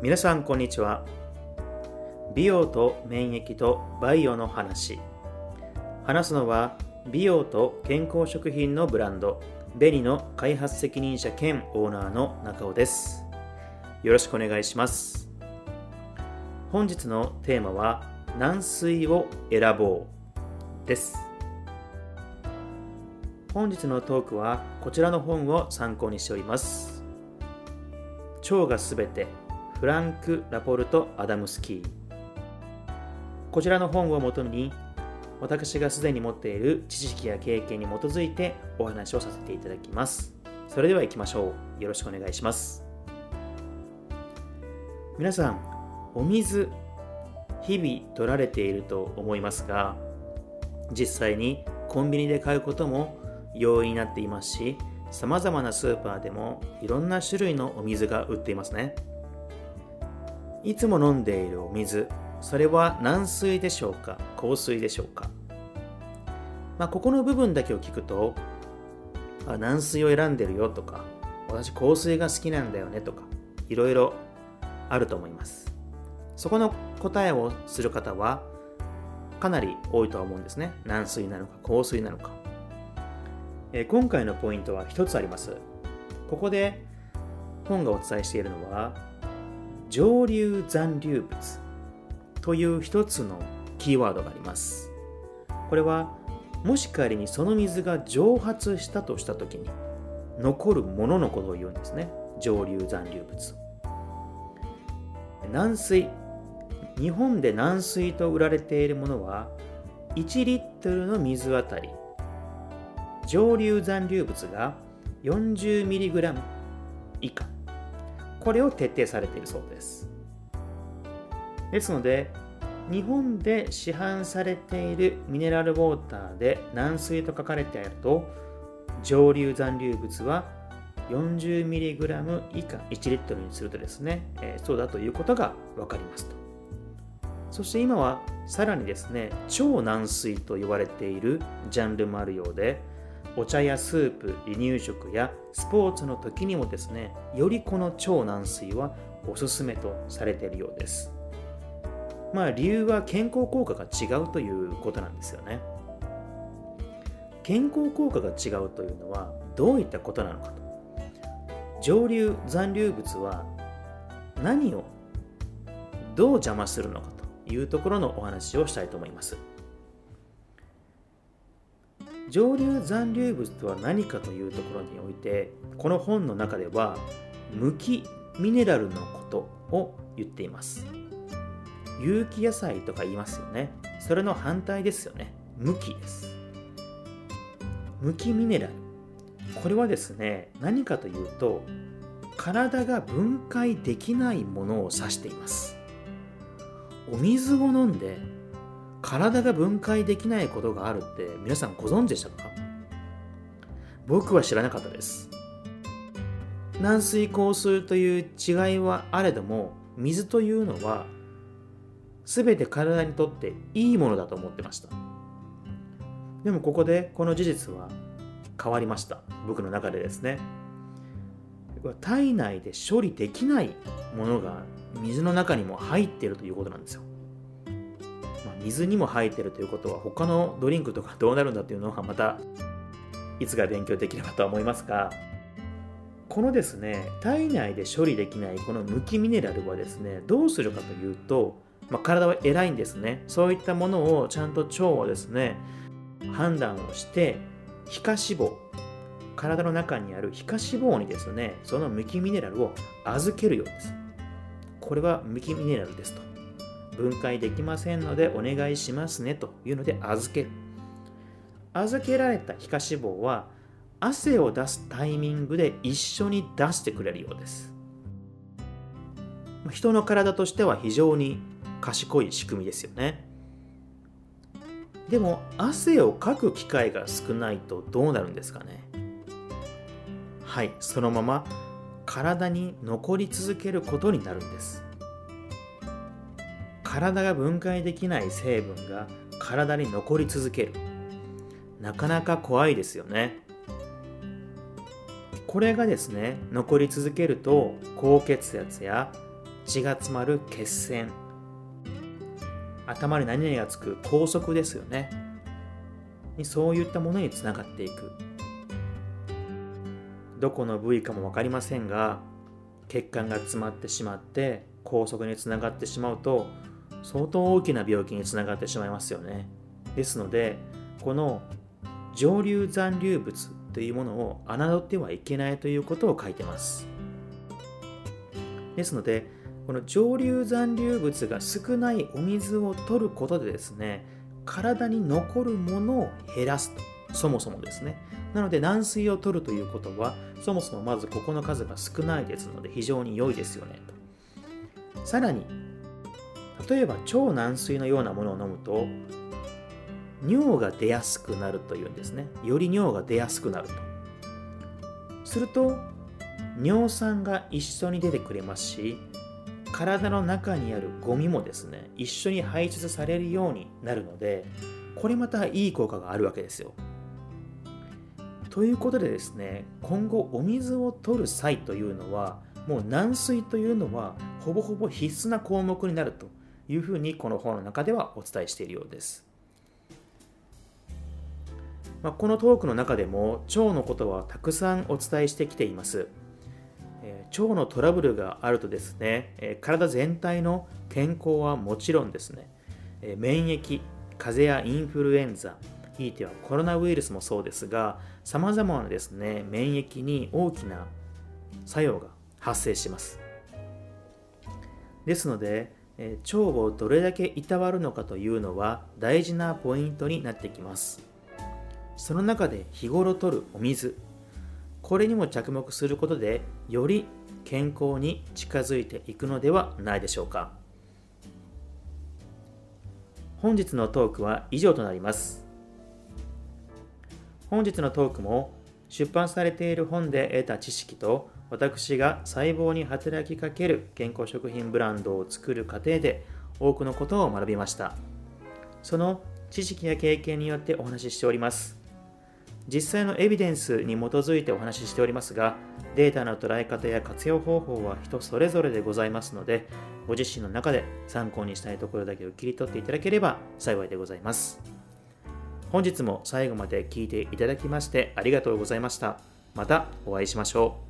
皆さんこんにちは。美容と免疫とバイオの話。話すのは美容と健康食品のブランドベニの開発責任者兼オーナーの中尾です。よろしくお願いします。本日のテーマは軟水を選ぼうです。本日のトークはこちらの本を参考にしております。腸がすべてフランク・ラポルト・アダムスキー。こちらの本をもとに私がすでに持っている知識や経験に基づいてお話をさせていただきます。それでは行きましょう。よろしくお願いします。皆さんお水日々取られていると思いますが実際にコンビニで買うことも容易になっていますしさまざまなスーパーでもいろんな種類のお水が売っていますね。いつも飲んでいるお水それは軟水でしょうか硬水でしょうか。まあ、ここの部分だけを聞くとあ軟水を選んでるよとか私硬水が好きなんだよねとかいろいろあると思います。そこの答えをする方はかなり多いとは思うんですね。軟水なのか硬水なのか、えー、今回のポイントは一つあります。ここで本がお伝えしているのは上流残留物という一つのキーワードがあります。これはもし仮にその水が蒸発したとした時に残るもののことを言うんですね。上流残留物。軟水。日本で軟水と売られているものは1リットルの水あたり。上流残留物が 40mg 以下。これを徹底されているそうです。ですので日本で市販されているミネラルウォーターで軟水と書かれてあると上流残留物は 40mg 以下1リットルにするとですね、え、そうだということが分かりますと。そして今はさらにですね超軟水と言われているジャンルもあるようでお茶やスープ離乳食やスポーツの時にもですねよりこの超軟水はおすすめとされているようですまあ理由は健康効果が違うということなんですよね。健康効果が違うというのはどういったことなのかと。上流残留物は何をどう邪魔するのかというところのお話をしたいと思います。上流残留物とは何かというところにおいてこの本の中では無機ミネラルのことを言っています。有機野菜とか言いますよね。それの反対ですよね。無機です。無機ミネラル。これはですね何かというと体が分解できないものを指しています。お水を飲んで体が分解できないことがあるって皆さんご存知でしたか？僕は知らなかったです。軟水硬水という違いはあれども水というのは全て体にとっていいものだと思ってました。でもここでこの事実は変わりました。僕の中でですね。体内で処理できないものが水の中にも入っているということなんですよ、まあ、水にも入ってるということは他のドリンクとかどうなるんだというのはまたいつか勉強できればと思いますがこのですね体内で処理できないこの無機ミネラルはですねどうするかというとまあ、体は偉いんですね。そういったものをちゃんと腸はですね判断をして皮下脂肪体の中にある皮下脂肪にですねその無機ミネラルを預けるようです。これは無機ミネラルですと。分解できませんのでお願いしますねというので預ける。預けられた皮下脂肪は汗を出すタイミングで一緒に出してくれるようです。人の体としては非常に賢い仕組みですよね。でも汗をかく機会が少ないとどうなるんですかね。はいそのまま体に残り続けることになるんです。体が分解できない成分が体に残り続ける。なかなか怖いですよね。これがですね残り続けると高血圧や血が詰まる血栓。頭に何々がつく拘束ですよね。そういったものにつながっていく。どこの部位かも分かりませんが血管が詰まってしまって拘束につながってしまうと相当大きな病気につながってしまいますよね。ですのでこの上流残留物というものを侮ってはいけないということを書いてます。ですのでこの上流残留物が少ないお水を取ることでですね体に残るものを減らすと。そもそもですね。なので軟水を取るということはそもそもまずここの数が少ないですので非常に良いですよねと。さらに例えば超軟水のようなものを飲むと尿が出やすくなるというんですね。より尿が出やすくなると。すると尿酸が一緒に出てくれますし体の中にあるゴミもですね一緒に排出されるようになるのでこれまたいい効果があるわけですよ。ということでですね今後お水を取る際というのはもう軟水というのはほぼほぼ必須な項目になるというふうにこの本の中ではお伝えしているようです、まあ、このトークの中でも腸のことはたくさんお伝えしてきています。腸のトラブルがあるとですね体全体の健康はもちろんですね。免疫風邪やインフルエンザひいてはコロナウイルスもそうですがさまざまなですね免疫に大きな作用が発生します。ですので腸をどれだけいたわるのかというのは大事なポイントになってきます。その中で日頃とるお水。これにも着目することでより健康に近づいていくのではないでしょうか。本日のトークは以上となります。本日のトークも出版されている本で得た知識と私が細胞に働きかける健康食品ブランドを作る過程で多くのことを学びましたその知識や経験によってお話ししております実際のエビデンスに基づいてお話ししておりますがデータの捉え方や活用方法は人それぞれでございますのでご自身の中で参考にしたいところだけを切り取っていただければ幸いでございます本日も最後まで聞いていただきましてありがとうございました。またお会いしましょう。